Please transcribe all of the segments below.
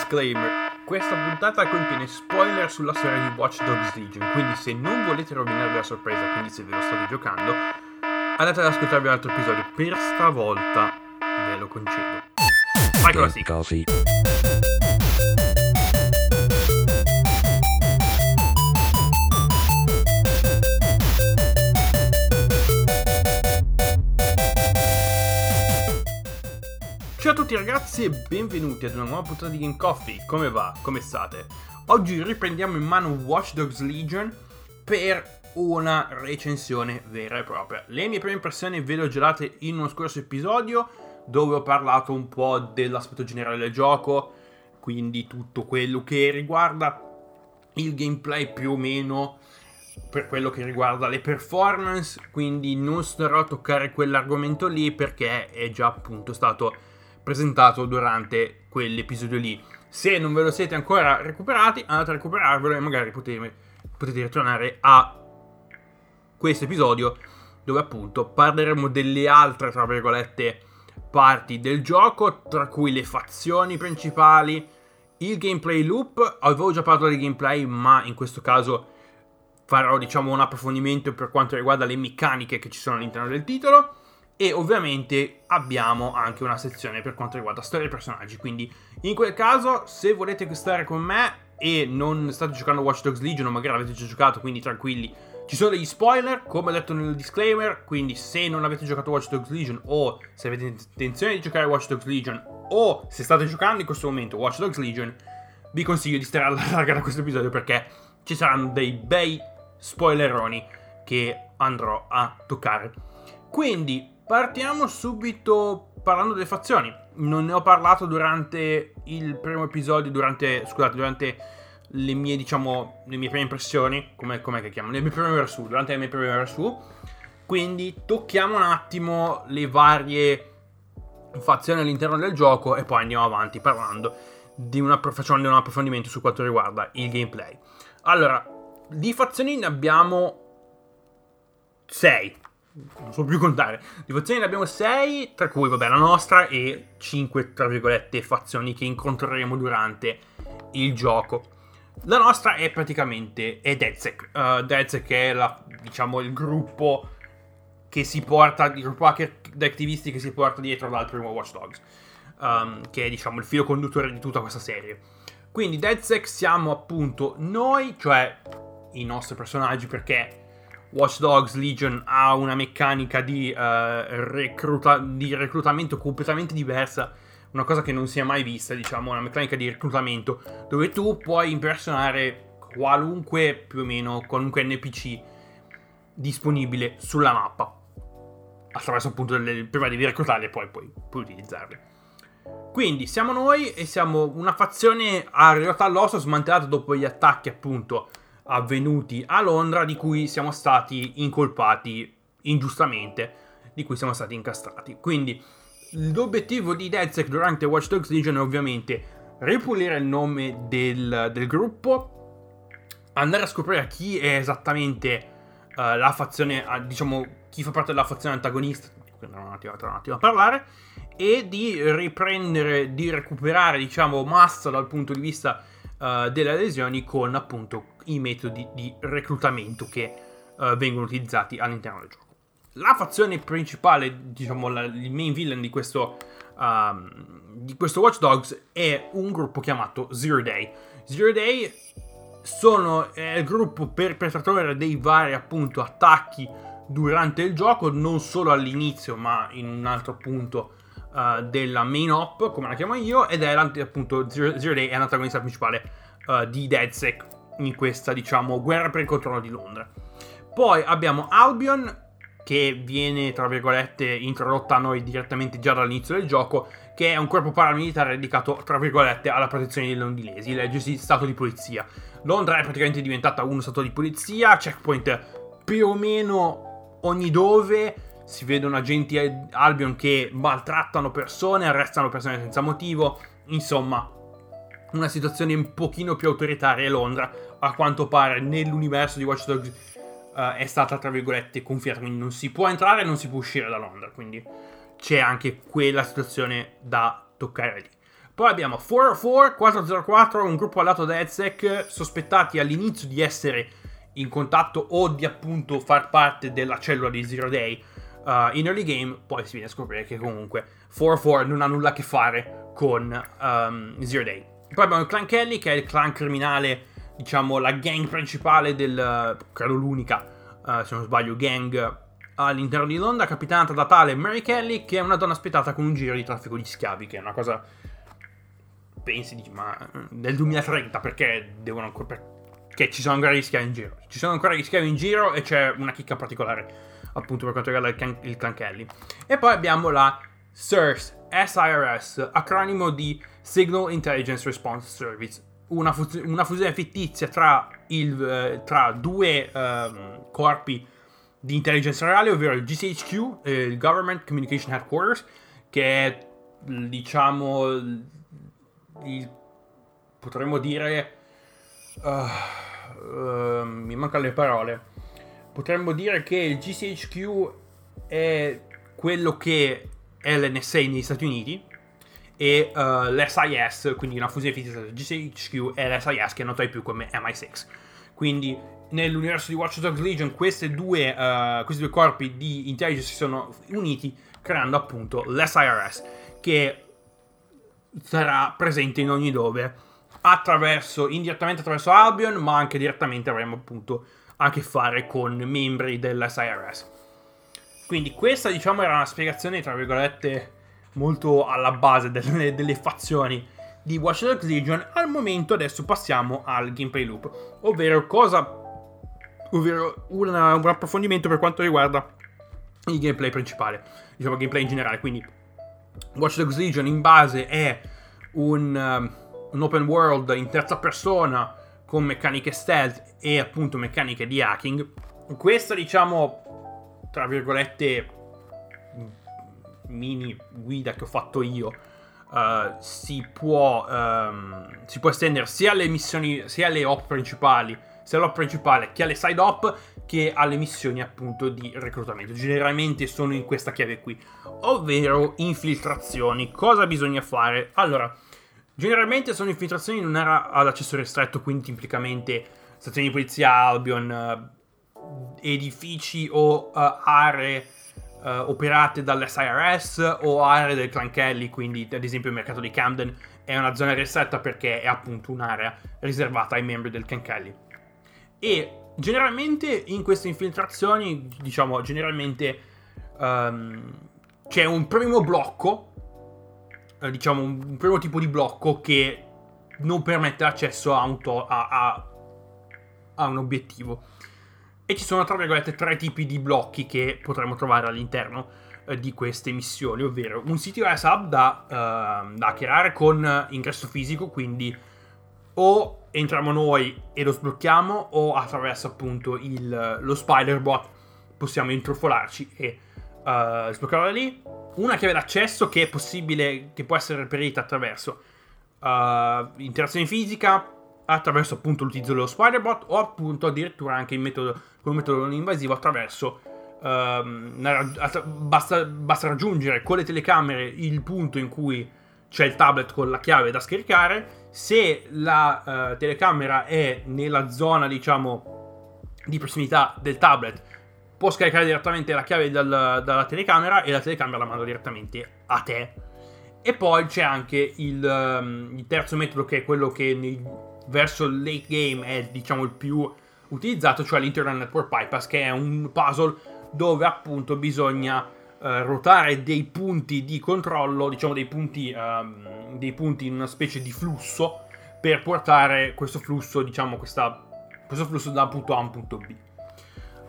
Disclaimer. Questa puntata contiene spoiler sulla storia di Watch Dogs Legion, quindi se non volete rovinarvi la sorpresa, quindi se ve lo state giocando, andate ad ascoltarvi un altro episodio. Per stavolta ve lo concedo. Vai con la sigla. Tutti ragazzi e benvenuti ad una nuova puntata di Game Coffee. Come va? Come state? Oggi riprendiamo in mano Watch Dogs Legion per una recensione vera e propria. Le mie prime impressioni ve le ho gelate in uno scorso episodio dove ho parlato un po' dell'aspetto generale del gioco, quindi tutto quello che riguarda il gameplay più o meno per quello che riguarda le performance, quindi non starò a toccare quell'argomento lì perché è già appunto stato presentato durante quell'episodio lì. Se non ve lo siete ancora recuperati, andate a recuperarvelo e magari potete, potete ritornare a questo episodio dove appunto parleremo delle altre, tra virgolette, parti del gioco, tra cui le fazioni principali, il gameplay loop. Avevo già parlato del gameplay, ma in questo caso farò diciamo un approfondimento per quanto riguarda le meccaniche che ci sono all'interno del titolo e ovviamente abbiamo anche una sezione per quanto riguarda storia dei personaggi quindi in quel caso se volete stare con me e non state giocando Watch Dogs Legion o magari avete già giocato quindi tranquilli ci sono degli spoiler come ho detto nel disclaimer quindi se non avete giocato Watch Dogs Legion o se avete intenzione di giocare Watch Dogs Legion o se state giocando in questo momento Watch Dogs Legion vi consiglio di stare alla larga da questo episodio perché ci saranno dei bei spoileroni che andrò a toccare. Quindi partiamo subito parlando delle fazioni. Non ne ho parlato durante il primo episodio, durante, scusate, durante le mie, diciamo, le mie prime impressioni, come com'è che chiamo? Le mie prime versù, durante le mie prime versù. Quindi tocchiamo un attimo le varie fazioni all'interno del gioco e poi andiamo avanti parlando di una, facendo un approfondimento su quanto riguarda il gameplay. Allora, di fazioni ne abbiamo 6. Non so più contare. Di fazioni ne abbiamo 6, tra cui, vabbè, la nostra e 5, tra virgolette, fazioni che incontreremo durante il gioco. La nostra è praticamente è DedSec. Uh, DedSec è la, diciamo, il gruppo che si porta, il gruppo hacker di attivisti che si porta dietro dal primo Watch Dogs. Um, che è, diciamo, il filo conduttore di tutta questa serie. Quindi DedSec siamo appunto noi, cioè i nostri personaggi perché Watch Dogs Legion ha una meccanica di, uh, recluta- di, reclutamento completamente diversa, una cosa che non si è mai vista, diciamo, una meccanica di reclutamento dove tu puoi impersonare qualunque, più o meno, qualunque NPC disponibile sulla mappa. Attraverso appunto delle, prima devi reclutarli e poi puoi, puoi utilizzarli. Quindi siamo noi e siamo una fazione a realtà l'osso smantellata dopo gli attacchi appunto avvenuti a Londra di cui siamo stati incolpati ingiustamente, di cui siamo stati incastrati. Quindi l'obiettivo di DedSec durante Watch Dogs Legion è ovviamente ripulire il nome del, del gruppo, andare a scoprire chi è esattamente uh, la fazione, uh, diciamo, chi fa parte della fazione antagonista, quindi un attimo, un attimo a parlare, e di riprendere, di recuperare, diciamo, massa dal punto di vista uh, delle lesioni con appunto i metodi di reclutamento che uh, vengono utilizzati all'interno del gioco. La fazione principale, diciamo la, il main villain di questo, um, di questo Watch Dogs è un gruppo chiamato Zero Day. Zero Day sono, è il gruppo perpetratore dei vari appunto attacchi durante il gioco, non solo all'inizio ma in un altro punto uh, della main op, come la chiamo io, ed è appunto Zero, Zero Day è l'antagonista principale uh, di DedSec in questa, diciamo, guerra per il controllo di Londra. Poi abbiamo Albion, che viene, tra virgolette, introdotta a noi direttamente già dall'inizio del gioco, che è un corpo paramilitare dedicato, tra virgolette, alla protezione dei londinesi, leggersi stato di polizia. Londra è praticamente diventata uno stato di polizia, checkpoint più o meno ogni dove, si vedono agenti Albion che maltrattano persone, arrestano persone senza motivo, insomma, una situazione un pochino più autoritaria a Londra, a quanto pare nell'universo di Watch Dogs uh, è stata, tra virgolette, confiata, quindi non si può entrare e non si può uscire da Londra, quindi c'è anche quella situazione da toccare lì. Poi abbiamo 404, 404, un gruppo al lato DedSec sospettati all'inizio di essere in contatto o di appunto far parte della cellula di Zero Day uh, in early game, poi si viene a scoprire che comunque 404 non ha nulla a che fare con um, Zero Day. Poi abbiamo il clan Kelly, che è il clan criminale, diciamo la gang principale del, credo l'unica, uh, se non sbaglio, gang all'interno di Londra, capitanata da tale Mary Kelly, che è una donna aspettata con un giro di traffico di schiavi, che è una cosa... Pensi, dici, ma nel 2030 perché devono ancora... Perché ci sono ancora gli schiavi in giro? Ci sono ancora gli schiavi in giro e c'è una chicca particolare appunto per quanto riguarda il, can- il clan Kelly. E poi abbiamo la SIRS, SIRS, acronimo di Signal Intelligence Response Service, una, fus- una fusione fittizia tra, il, eh, tra due um, corpi di intelligence reale, ovvero il GCHQ, eh, il Government Communication Headquarters, che è diciamo il, potremmo dire uh, uh, mi mancano le parole. Potremmo dire che il GCHQ è quello che è l'NSA negli Stati Uniti e uh, l'SIS, quindi una fusione fittizia tra GCHQ e l'SIS che notai più come MI6. Quindi nell'universo di Watch Dogs Legion due, uh, questi due corpi di intelligence si sono uniti creando appunto l'SIRS che sarà presente in ogni dove attraverso, indirettamente attraverso Albion ma anche direttamente avremo appunto a che fare con membri dell'SIRS. Quindi questa diciamo era una spiegazione tra virgolette molto alla base delle, delle fazioni di Watch Dogs Legion. Al momento adesso passiamo al gameplay loop, ovvero cosa ovvero una, un approfondimento per quanto riguarda il gameplay principale, diciamo il gameplay in generale, quindi Watch Dogs Legion in base è un, um, un open world in terza persona con meccaniche stealth e appunto meccaniche di hacking. Questa, diciamo, tra virgolette, mini guida che ho fatto io, uh, si, può, um, si può estendere sia alle missioni, sia alle op principali, sia all'op principale che alle side op, che alle missioni appunto di reclutamento. Generalmente sono in questa chiave qui, ovvero infiltrazioni. Cosa bisogna fare? Allora, Generalmente sono infiltrazioni in un'area ad accesso ristretto, quindi tipicamente stazioni di polizia, Albion, uh, edifici o uh, aree uh, operate dall'SIRS o aree del Clan Kelly, quindi ad esempio il mercato di Camden è una zona ristretta perché è appunto un'area riservata ai membri del Clan Kelly. E generalmente in queste infiltrazioni, diciamo, generalmente um, c'è un primo blocco eh, diciamo, un primo tipo di blocco che non permette l'accesso a un, to- a, a, a un obiettivo. E ci sono, tra virgolette, tre tipi di blocchi che potremmo trovare all'interno eh, di queste missioni, ovvero un sito hub da, uh, da hackerare con ingresso fisico, quindi o entriamo noi e lo sblocchiamo, o attraverso appunto il, lo spider-bot possiamo intrufolarci e sbloccarlo da lì. Una chiave d'accesso che è possibile, che può essere reperita attraverso uh, interazione fisica, attraverso appunto l'utilizzo dello Spiderbot o appunto addirittura anche in metodo, con un metodo non invasivo attraverso uh, basta, basta raggiungere con le telecamere il punto in cui c'è il tablet con la chiave da scaricare. Se la uh, telecamera è nella zona, diciamo, di prossimità del tablet, può scaricare direttamente la chiave dal, dalla telecamera e la telecamera la manda direttamente a te. E poi c'è anche il, um, il terzo metodo che è quello che nei, verso il late game è diciamo il più utilizzato, cioè l'Internet Network Bypass, che è un puzzle dove appunto bisogna uh, ruotare dei punti di controllo, diciamo dei punti, um, dei punti in una specie di flusso per portare questo flusso, diciamo questa, questo flusso da un punto A a un punto B.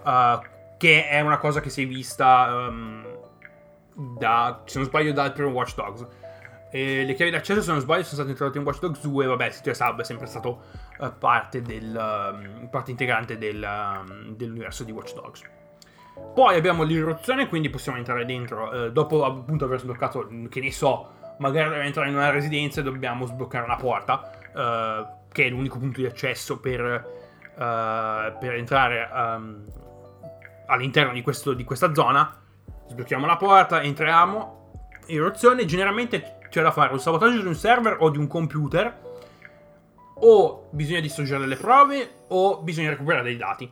Uh, che è una cosa che si è vista um, da, se non sbaglio, dal primo Watch Dogs. E le chiavi d'accesso, se non sbaglio, sono state introdotte in Watch Dogs 2. Vabbè, il sito Hub è sempre stato uh, parte, del, uh, parte, integrante del, uh, dell'universo di Watch Dogs. Poi abbiamo l'irruzione, quindi possiamo entrare dentro. Eh, dopo appunto aver sbloccato, che ne so, magari dobbiamo entrare in una residenza e dobbiamo sbloccare una porta, eh, che è l'unico punto di accesso per, per entrare um, all'interno di, questo, di questa zona, sblocchiamo la porta, entriamo, eruzione, generalmente c'è da fare un sabotaggio di un server o di un computer, o bisogna distruggere delle prove o bisogna recuperare dei dati.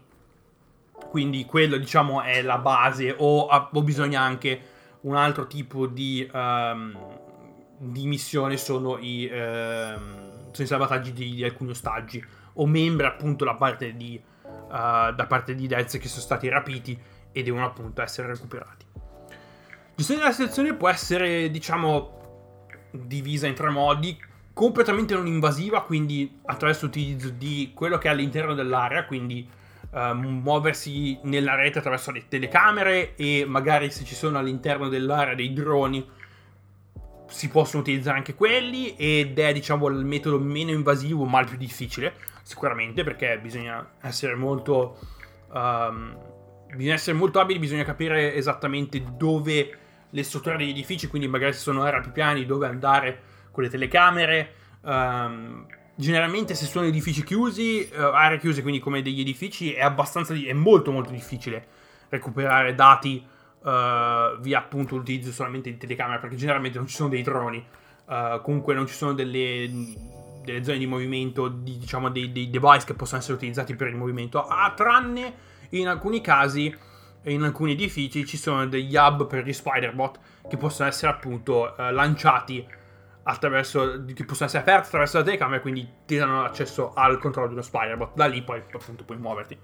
Quindi quello diciamo è la base o, o bisogna anche un altro tipo di, um, di missione sono i, um, sono i salvataggi di, di, alcuni ostaggi o membri appunto da parte di, uh, da parte di Dez che sono stati rapiti e devono appunto essere recuperati. Gestione della situazione può essere diciamo divisa in tre modi completamente non invasiva, quindi attraverso l'utilizzo di quello che è all'interno dell'area, quindi uh, muoversi nella rete attraverso le telecamere e magari se ci sono all'interno dell'area dei droni si possono utilizzare anche quelli ed è diciamo il metodo meno invasivo ma il più difficile sicuramente perché bisogna essere molto um, bisogna essere molto abili bisogna capire esattamente dove le strutture degli edifici quindi magari se sono più piani dove andare con le telecamere. Um, generalmente se sono edifici chiusi, uh, aree chiuse, quindi come degli edifici, è abbastanza, è molto molto difficile recuperare dati uh, via appunto l'utilizzo solamente di telecamere, perché generalmente non ci sono dei droni, uh, comunque non ci sono delle, delle zone di movimento, di, diciamo dei, dei, device che possono essere utilizzati per il movimento, ah, tranne in alcuni casi, in alcuni edifici ci sono degli hub per gli spiderbot che possono essere appunto lanciati attraverso, che possono essere aperte attraverso la telecamera, quindi ti danno accesso al controllo di uno Spider-Bot. Da lì poi appunto puoi muoverti.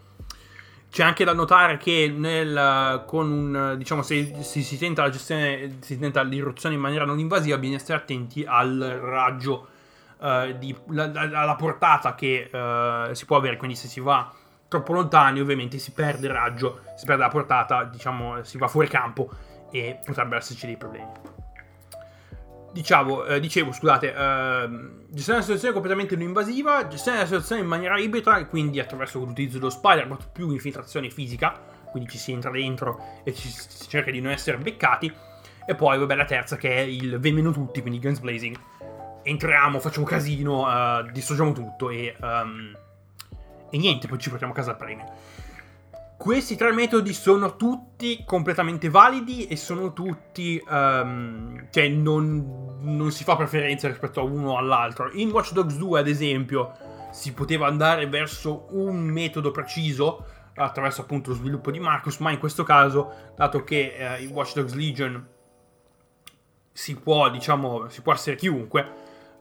C'è anche da notare che nel, con un, diciamo, se, se si tenta la gestione, si tenta l'irruzione in maniera non invasiva, bisogna stare attenti al raggio, uh, di, la, la, alla portata che uh, si può avere. Quindi se si va troppo lontani, ovviamente si perde il raggio, si perde la portata, diciamo, si va fuori campo e potrebbero esserci dei problemi diciamo, eh, dicevo, scusate, eh, gestione della situazione completamente non invasiva, gestione della situazione in maniera ibrida, quindi attraverso l'utilizzo dello Spider-Man più infiltrazione fisica, quindi ci si entra dentro e ci si cerca di non essere beccati. E poi, vabbè, la terza che è il Venmeno tutti, quindi Guns Blazing. Entriamo, facciamo casino, uh, distruggiamo tutto e, um, e niente, poi ci portiamo a casa il premio. Questi tre metodi sono tutti completamente validi e sono tutti... Um, cioè non, non, si fa preferenza rispetto a uno all'altro. In Watch Dogs 2, ad esempio, si poteva andare verso un metodo preciso attraverso appunto lo sviluppo di Marcus, ma in questo caso, dato che uh, in Watch Dogs Legion si può, diciamo, si può essere chiunque, uh,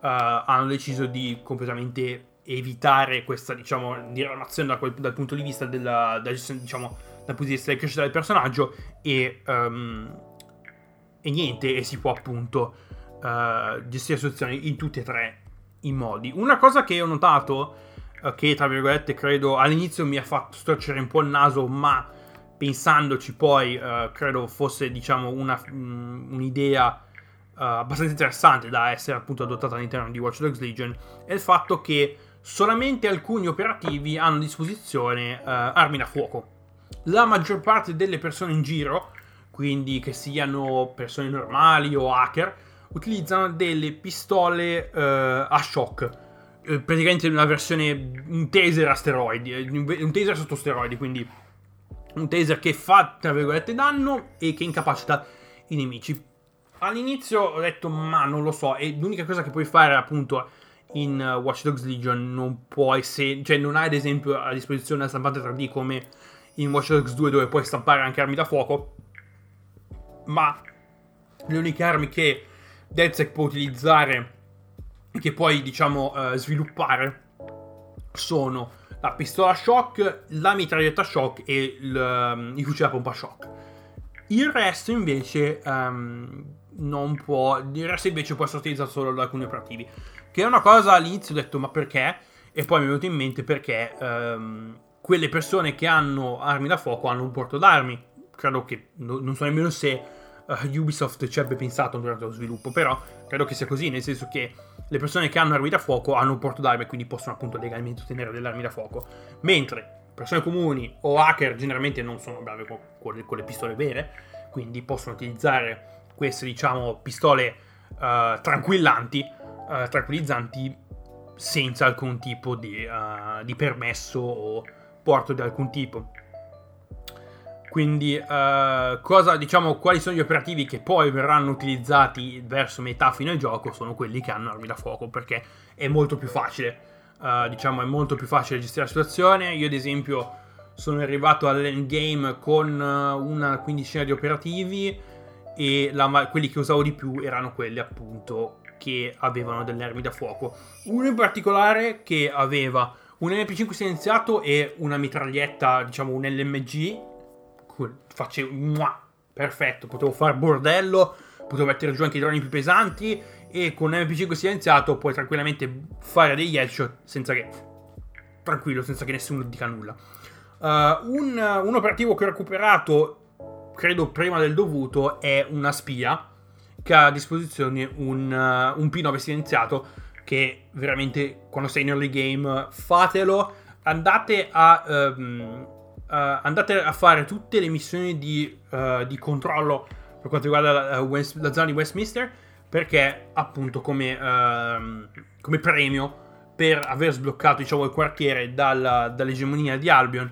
hanno deciso di completamente evitare questa, diciamo, diramazione da dal punto di vista della, della diciamo, dal punto di vista della crescita del personaggio e, um, e niente, e si può appunto uh, gestire la situazione in tutti e tre i modi. Una cosa che ho notato, uh, che tra virgolette credo all'inizio mi ha fatto storcere un po' il naso, ma pensandoci poi uh, credo fosse diciamo una, um, un'idea abbastanza interessante da essere appunto adottata all'interno di Watch Dogs Legion, è il fatto che solamente alcuni operativi hanno a disposizione uh, armi da fuoco. La maggior parte delle persone in giro, quindi che siano persone normali o hacker, utilizzano delle pistole uh, a shock. Uh, praticamente una versione, un taser a steroidi, un taser sotto steroidi, quindi un taser che fa, tra virgolette, danno e che incapacita i nemici. All'inizio ho detto, ma non lo so, e l'unica cosa che puoi fare appunto in uh, Watch Dogs Legion non puoi, se, cioè non hai ad esempio a disposizione una stampante 3D come in Watch Dogs 2 dove puoi stampare anche armi da fuoco, ma le uniche armi che DedSec può utilizzare e che puoi diciamo uh, sviluppare sono la pistola shock, la mitraglietta shock e il, um, il fucile a pompa shock. Il resto invece um, non può, il resto invece può essere utilizzato solo da alcuni operativi. Che è una cosa all'inizio ho detto ma perché? E poi mi è venuto in mente perché um, quelle persone che hanno armi da fuoco hanno un porto d'armi. Credo che, no, non so nemmeno se uh, Ubisoft ci abbia pensato durante lo sviluppo, però credo che sia così, nel senso che le persone che hanno armi da fuoco hanno un porto d'armi e quindi possono appunto legalmente ottenere delle armi da fuoco. Mentre persone comuni o hacker generalmente non sono brave con, con le pistole vere, quindi possono utilizzare queste diciamo pistole uh, tranquillanti uh, tranquillizzanti senza alcun tipo di, uh, di, permesso o porto di alcun tipo. Quindi, uh, cosa, diciamo, quali sono gli operativi che poi verranno utilizzati verso metà fine gioco sono quelli che hanno armi da fuoco, perché è molto più facile. Uh, diciamo, è molto più facile gestire la situazione. Io, ad esempio, sono arrivato all'endgame con una quindicina di operativi e la, quelli che usavo di più erano quelli appunto che avevano delle armi da fuoco. Uno in particolare che aveva un MP5 silenziato e una mitraglietta, diciamo un LMG facevo mua, perfetto, potevo fare bordello, potevo mettere giù anche i droni più pesanti e con MP5 silenziato puoi tranquillamente fare degli headshot senza che tranquillo, senza che nessuno dica nulla. Uh, un, un, operativo che ho recuperato, credo prima del dovuto, è una spia che ha a disposizione un, uh, un P9 silenziato che veramente quando sei in early game fatelo. Andate a um, uh, andate a fare tutte le missioni di, uh, di controllo per quanto riguarda la, West, la, zona di Westminster perché appunto come, uh, come premio per aver sbloccato diciamo, il quartiere dalla, dall'egemonia di Albion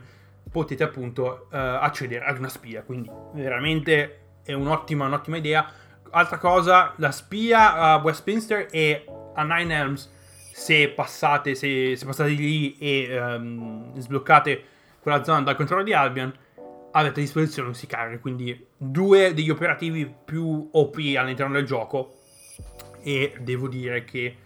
potete appunto accedere ad una spia quindi veramente è un'ottima, un'ottima idea altra cosa la spia a Westminster e a Nine Elms se passate, se, se passate lì e um, sbloccate quella zona dal controllo di Albion, avete a disposizione un Sicario, quindi due degli operativi più OP all'interno del gioco. E devo dire che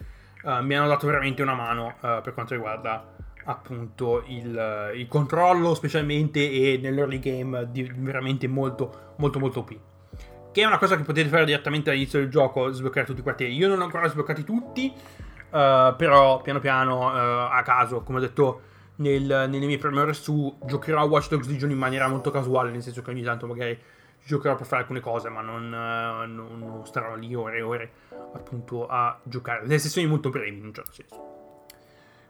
uh, mi hanno dato veramente una mano uh, per quanto riguarda appunto il, il, controllo specialmente e nell'early game di, veramente molto molto molto OP che è una cosa che potete fare direttamente all'inizio del gioco sbloccare tutti i quartieri io non ho ancora sbloccati tutti uh, però piano piano a caso come ho detto nel, nelle mie prime ore su giocherò a Watch Dogs Legion in maniera molto casuale, nel senso che ogni tanto magari giocherò per fare alcune cose, ma non, uh, non starò lì ore e ore appunto a giocare. Delle sessioni molto brevi in un certo senso.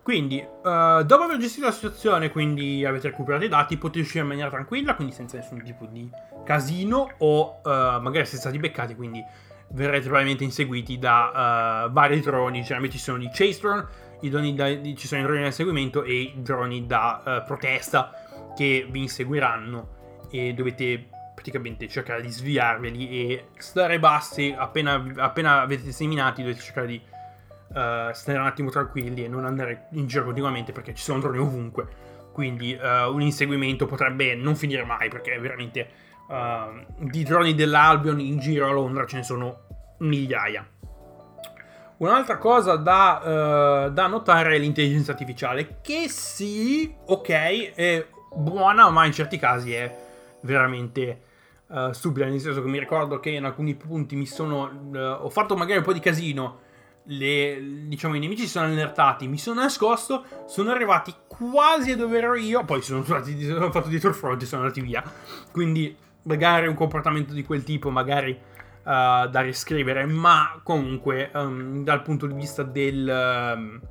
Quindi, uh, dopo aver gestito la situazione, quindi avete recuperato i dati, potete uscire in maniera tranquilla, quindi senza nessun tipo di casino, o uh, magari siete stati beccati, quindi verrete probabilmente inseguiti da vari droni. Generalmente ci sono i chase drone, i droni da, ci sono i droni da inseguimento e i droni da uh, protesta che vi inseguiranno e dovete praticamente cercare di sviarveli e stare bassi appena, appena avete seminati dovete cercare di uh, stare un attimo tranquilli e non andare in giro continuamente perché ci sono droni ovunque quindi uh, un inseguimento potrebbe non finire mai perché veramente uh, di droni dell'Albion in giro a Londra ce ne sono migliaia Un'altra cosa da, da, notare è l'intelligenza artificiale, che sì, ok, è buona, ma in certi casi è veramente uh, stupida. Nel senso che mi ricordo che in alcuni punti mi sono. Uh, ho fatto magari un po' di casino. Le, diciamo, i nemici si sono allertati, mi sono nascosto, sono arrivati quasi a dove ero io. Poi sono, stati, sono fatto dietro il fronte e sono andati via. Quindi, magari un comportamento di quel tipo, magari uh, da riscrivere, ma comunque um, dal punto di vista del, uh,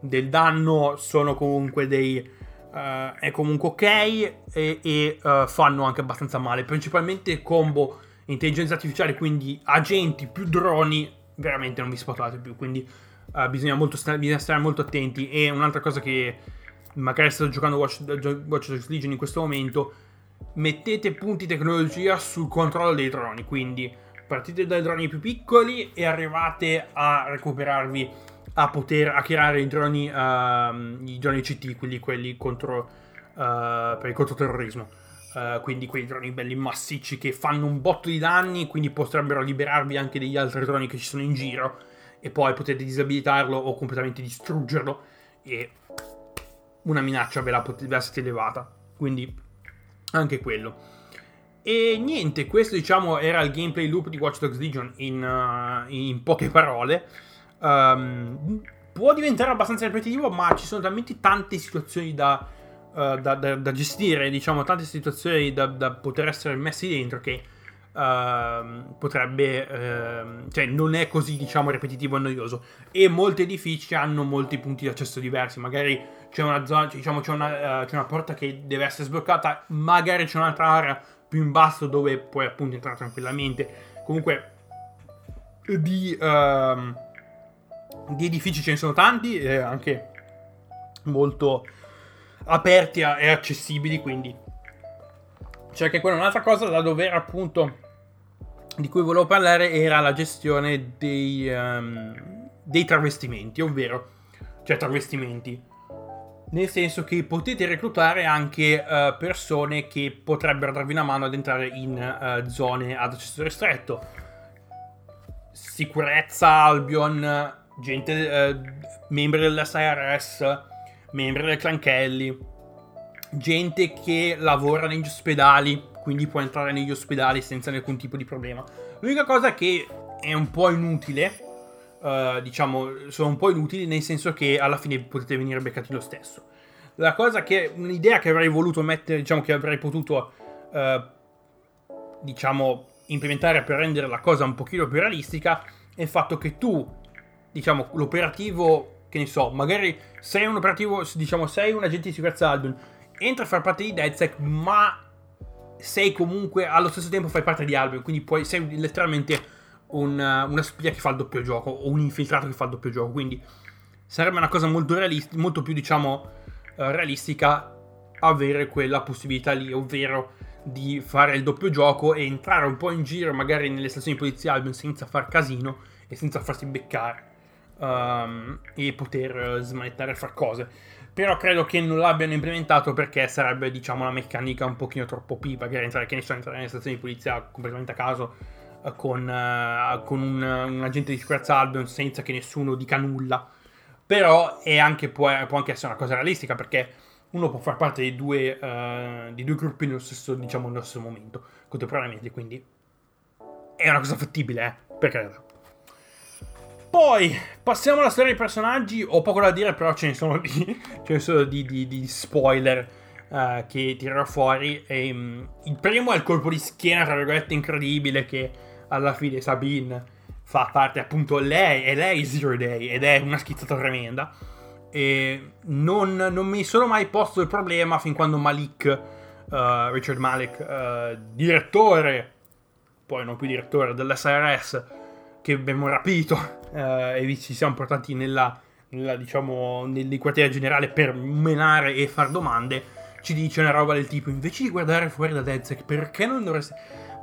del danno sono comunque dei... Uh, è comunque ok e, e eh, fanno anche abbastanza male, principalmente combo intelligenza artificiale, quindi agenti più droni, veramente non vi spottate più, quindi bisogna, molto bisogna stare molto attenti e un'altra cosa che magari state giocando Watch, Watch Dogs Legion in questo momento, mettete punti tecnologia sul controllo dei droni, quindi partite dai droni più piccoli e arrivate a recuperarvi a poter hackerare i droni, uh, i droni CT, quelli, quelli contro, uh, per il controterrorismo. Uh, quindi quei droni belli massicci che fanno un botto di danni, quindi potrebbero liberarvi anche degli altri droni che ci sono in giro e poi potete disabilitarlo o completamente distruggerlo e una minaccia ve la, pot- ve la siete elevata. Quindi anche quello. E niente, questo diciamo era il gameplay loop di Watch Dogs Legion in, uh, in poche parole. Um, può diventare abbastanza ripetitivo, ma ci sono talmente tante situazioni da, uh, da, da, da gestire, diciamo, tante situazioni da, poter essere messi dentro che uh, potrebbe, uh, cioè non è così, diciamo, ripetitivo e noioso. E molti edifici hanno molti punti di accesso diversi, magari c'è una zona, diciamo, c'è una, uh, c'è una porta che deve essere sbloccata, magari c'è un'altra area più in basso dove puoi appunto entrare tranquillamente. Comunque di, uh, di edifici ce ne sono tanti, eh, anche molto aperti e accessibili, quindi Cioè che quella un'altra cosa da dover appunto di cui volevo parlare era la gestione dei, um, dei travestimenti, ovvero cioè travestimenti nel senso che potete reclutare anche uh, persone che potrebbero darvi una mano ad entrare in uh, zone ad accesso ristretto. Sicurezza, Albion, gente, uh, membri dell'SIRS, membri del Clan Kelly, gente che lavora negli ospedali, quindi può entrare negli ospedali senza nessun tipo di problema. L'unica cosa che è un po' inutile Uh, diciamo, sono un po' inutili, nel senso che alla fine potete venire beccati lo stesso. La cosa che, un'idea che avrei voluto mettere, diciamo, che avrei potuto, uh, diciamo, implementare per rendere la cosa un pochino più realistica, è il fatto che tu, diciamo, l'operativo, che ne so, magari sei un operativo, diciamo, sei un agente di sicurezza Albion, entra a far parte di DedSec, ma sei comunque, allo stesso tempo fai parte di Albion, quindi puoi, sei letteralmente una, una spia che fa il doppio gioco o un infiltrato che fa il doppio gioco. Quindi sarebbe una cosa molto, realist- molto più, diciamo, uh, realistica avere quella possibilità lì, ovvero di fare il doppio gioco e entrare un po' in giro, magari nelle stazioni poliziali senza far casino e senza farsi beccare um, e poter uh, smanettare far cose. Però credo che non l'abbiano implementato perché sarebbe, diciamo, una meccanica un pochino troppo pipa. Che entrare, che ne so, entrare nelle stazioni di polizia completamente a caso con, uh, con un, un, agente di sicurezza Albion senza che nessuno dica nulla. Però anche, può, può, anche essere una cosa realistica perché uno può far parte di due, uh, di due gruppi nello stesso, diciamo, nello stesso momento, contemporaneamente, quindi è una cosa fattibile, eh, per carità. Poi passiamo alla storia dei personaggi. Ho poco da dire, però ce ne sono di, ce ne sono di, di, di spoiler uh, che tirerò fuori. E, um, il primo è il colpo di schiena, tra virgolette, incredibile che alla fine Sabine fa parte appunto lei e lei Zero Day ed è una schizzata tremenda e non, non mi sono mai posto il problema fin quando Malik uh, Richard Malik uh, direttore poi non più direttore dell'SRS che abbiamo rapito uh, e ci siamo portati nella, nella diciamo nel quartiere generale per menare e far domande ci dice una roba del tipo invece di guardare fuori da Dezek perché non dovresti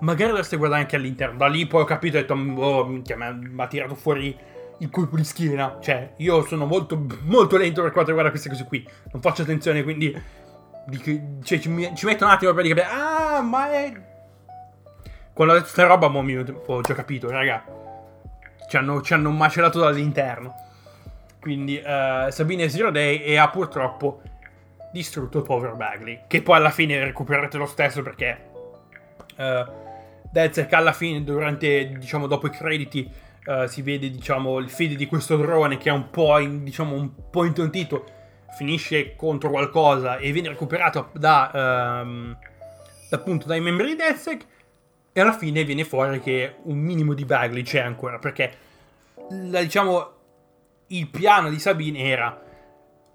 magari dovreste guardare anche all'interno. Da lì poi ho capito e ho detto, oh, minchia, mi ha tirato fuori il colpo di schiena. Cioè, io sono molto, molto lento per quanto riguarda queste cose qui. Non faccio attenzione, quindi cioè, ci, metto un attimo per dire, ah, ma è... Quando ho detto questa roba, mo mi ho già capito, raga. Ci hanno, ci hanno macerato dall'interno. Quindi uh, Sabine Zero Day e ha purtroppo distrutto il povero Bagley. Che poi alla fine recuperate lo stesso perché... Uh, Dezek alla fine, durante, diciamo, dopo i crediti, uh, si vede, diciamo, il feed di questo drone che è un po', in, diciamo, un po' intontito, finisce contro qualcosa e viene recuperato da, um, appunto, dai membri di Dezek e alla fine viene fuori che un minimo di Bagley c'è ancora, perché, la, diciamo, il piano di Sabine era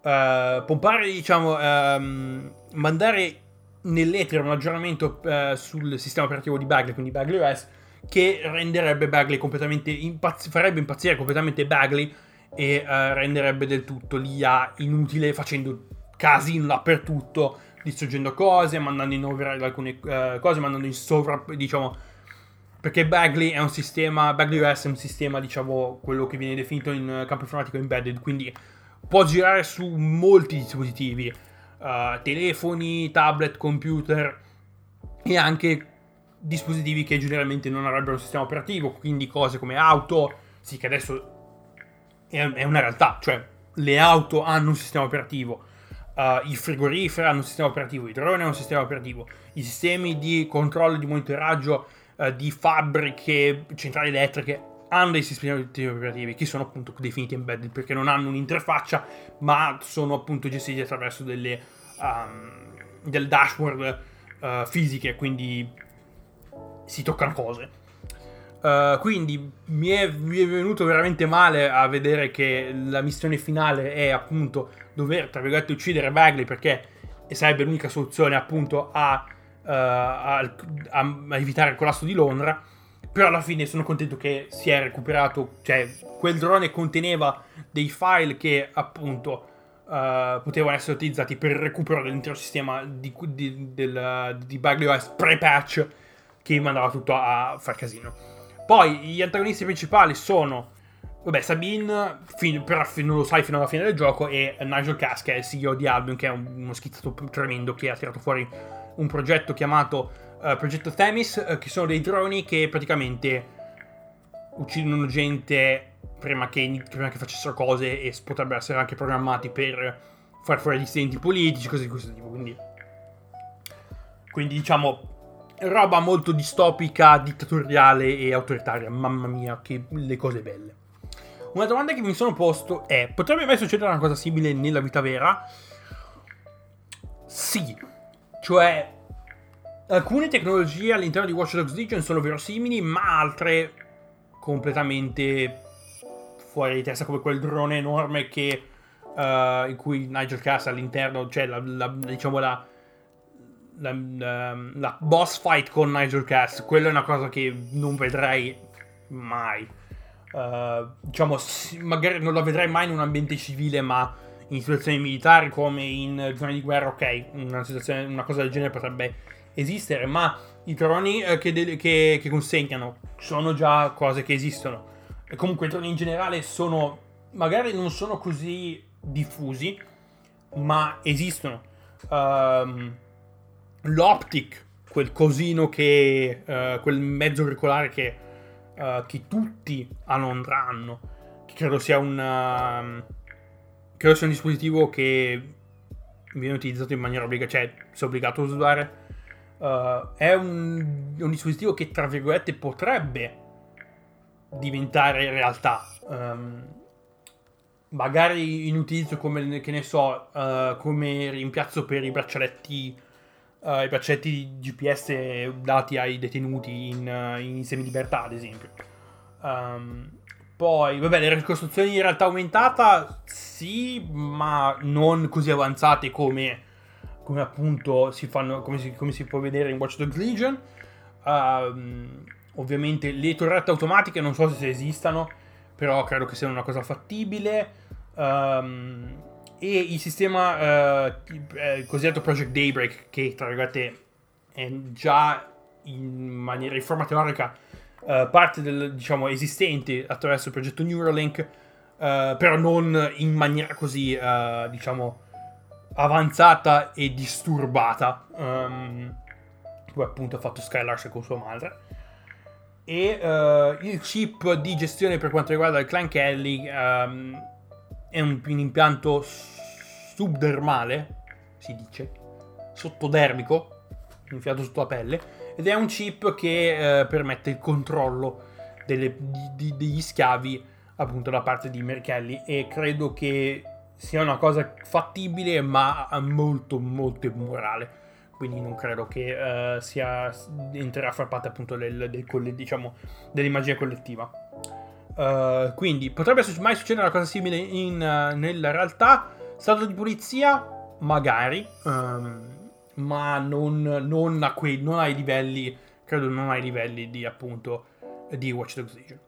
uh, pompare, diciamo, um, mandare nell'etere un aggiornamento eh, sul sistema operativo di Bagley, quindi Bagley OS, che renderebbe Bagley completamente impazz- farebbe impazzire completamente Bagley e eh, renderebbe del tutto l'IA inutile facendo casino dappertutto, distruggendo cose, mandando in override alcune uh, cose, mandando in sovra, diciamo, perché Bagley è un sistema, Bagley OS è un sistema, diciamo, quello che viene definito in campo informatico embedded, quindi può girare su molti dispositivi uh, telefoni, tablet, computer e anche dispositivi che generalmente non avrebbero un sistema operativo, quindi cose come auto, sì che adesso è, è una realtà, cioè le auto hanno un sistema operativo, uh, i frigoriferi hanno un sistema operativo, i droni hanno un sistema operativo, i sistemi di controllo e di monitoraggio uh, di fabbriche, centrali elettriche hanno dei sistemi operativi che sono appunto definiti embedded perché non hanno un'interfaccia ma sono appunto gestiti attraverso delle um, del dashboard uh, fisiche quindi si toccano cose. Uh, quindi mi è, mi è, venuto veramente male a vedere che la missione finale è appunto dover tra virgolette uccidere Bagley perché sarebbe l'unica soluzione appunto a, uh, a, a evitare il collasso di Londra però alla fine sono contento che si è recuperato, cioè quel drone conteneva dei file che appunto uh, potevano essere utilizzati per il recupero dell'intero sistema di, di, del, di BugOS pre-patch che mandava tutto a far casino. Poi gli antagonisti principali sono Vabbè, Sabine, fin, però non lo sai fino alla fine del gioco, e Nigel Cass, che è il CEO di Albion, che è un, uno schizzato tremendo, che ha tirato fuori un progetto chiamato uh, Progetto Themis, uh, che sono dei droni che praticamente uccidono gente prima che, prima che facessero cose e potrebbero essere anche programmati per far fuori dissidenti politici, cose di questo tipo. Quindi, quindi diciamo, roba molto distopica, dittatoriale e autoritaria. Mamma mia, che le cose belle. Una domanda che mi sono posto è: potrebbe mai succedere una cosa simile nella vita vera? Sì, cioè alcune tecnologie all'interno di Watch Dogs Legion sono verosimili, ma altre completamente fuori di testa, come quel drone enorme che, uh, in cui Nigel Cass all'interno, cioè la, la, diciamo la, la, boss fight con Nigel Cass. Quella è una cosa che non vedrei mai. Uh, diciamo, magari non la vedrai mai in un ambiente civile, ma in situazioni militari come in zone di guerra, ok, una, una cosa del genere potrebbe esistere, ma i droni eh, che, de- che, che, consegnano sono già cose che esistono. E comunque i droni in generale sono, magari non sono così diffusi, ma esistono. Um, L'optic, quel cosino che, uh, quel mezzo auricolare che uh, che tutti hanno che credo sia un... Uh, credo sia un dispositivo che viene utilizzato in maniera obbligatoria, cioè sei obbligato a usare. Uh, è un, un, dispositivo che tra virgolette potrebbe diventare realtà. Um, magari in utilizzo come, che ne so, uh, come rimpiazzo per i braccialetti uh, i braccialetti GPS dati ai detenuti in, uh, in semilibertà, ad esempio. Um, poi, vabbè, le ricostruzioni in realtà aumentata, sì, ma non così avanzate come, come appunto si fanno, come si, come si, può vedere in Watch Dogs Legion. Um, ovviamente le torrette automatiche non so se esistano, però credo che siano una cosa fattibile. Um, e il sistema eh, cosiddetto Project Daybreak, che tra virgolette è già in maniera in forma teorica eh, parte del diciamo esistente attraverso il progetto Neuralink, eh, però non in maniera così eh, diciamo avanzata e disturbata, um, come appunto ha fatto Skylars con sua madre. E uh, il chip di gestione per quanto riguarda il Clan Kelly um, è un, un impianto subdermale, si dice, sottodermico, infilato sotto la pelle, ed è un chip che eh, permette il controllo delle, di, degli schiavi appunto da parte di Merkelli e credo che sia una cosa fattibile ma molto molto immorale. Quindi non credo che uh, sia entrerà a far parte appunto del, del, diciamo, dell'immagine collettiva uh, quindi potrebbe mai succedere una cosa simile in, uh, nella realtà? Stato di polizia, magari, um, ma non, non, a quei, non ai livelli, credo non ai livelli di appunto di Watch Dogs Legion.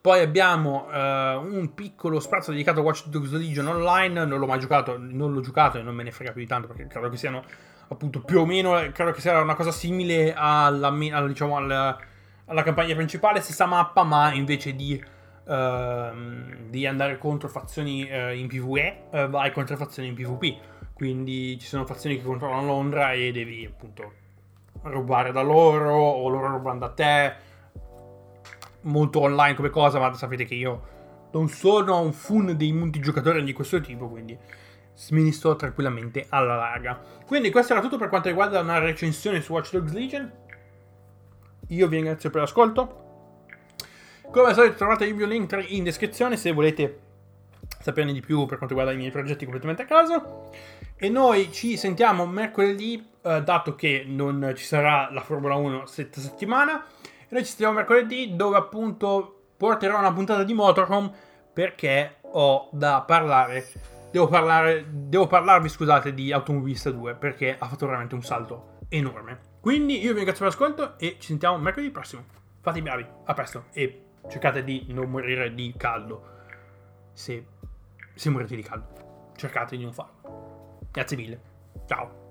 Poi abbiamo uh, un piccolo sprazzo dedicato a Watch Dogs Legion Online, non l'ho mai giocato, non l'ho giocato e non me ne frega più di tanto perché credo che siano appunto più o meno, credo che sia una cosa simile alla, alla, diciamo, alla, alla campagna principale, stessa mappa, ma invece di uh, di andare contro fazioni uh, in PvE, uh, vai contro fazioni in PvP. Quindi ci sono fazioni che controllano Londra e devi appunto rubare da loro o loro rubano da te. Molto online come cosa, ma sapete che io non sono un fun dei multigiocatori di questo tipo, quindi sto tranquillamente alla larga. Quindi questo era tutto per quanto riguarda una recensione su Watch Dogs Legion. Io vi ringrazio per l'ascolto. Come al solito trovate il mio link in descrizione se volete saperne di più per quanto riguarda i miei progetti completamente a caso. E noi ci sentiamo mercoledì, eh, dato che non ci sarà la Formula 1 questa settimana. E noi ci sentiamo mercoledì dove appunto porterò una puntata di Motorhome perché ho da parlare. Devo, parlare, devo parlarvi, scusate, di Automobilista 2 perché ha fatto veramente un salto enorme. Quindi io vi ringrazio per l'ascolto e ci sentiamo mercoledì prossimo. Fate i bravi, a presto e cercate di non morire di caldo. Se, se morite di caldo. cercate di non farlo. Grazie mille. Ciao.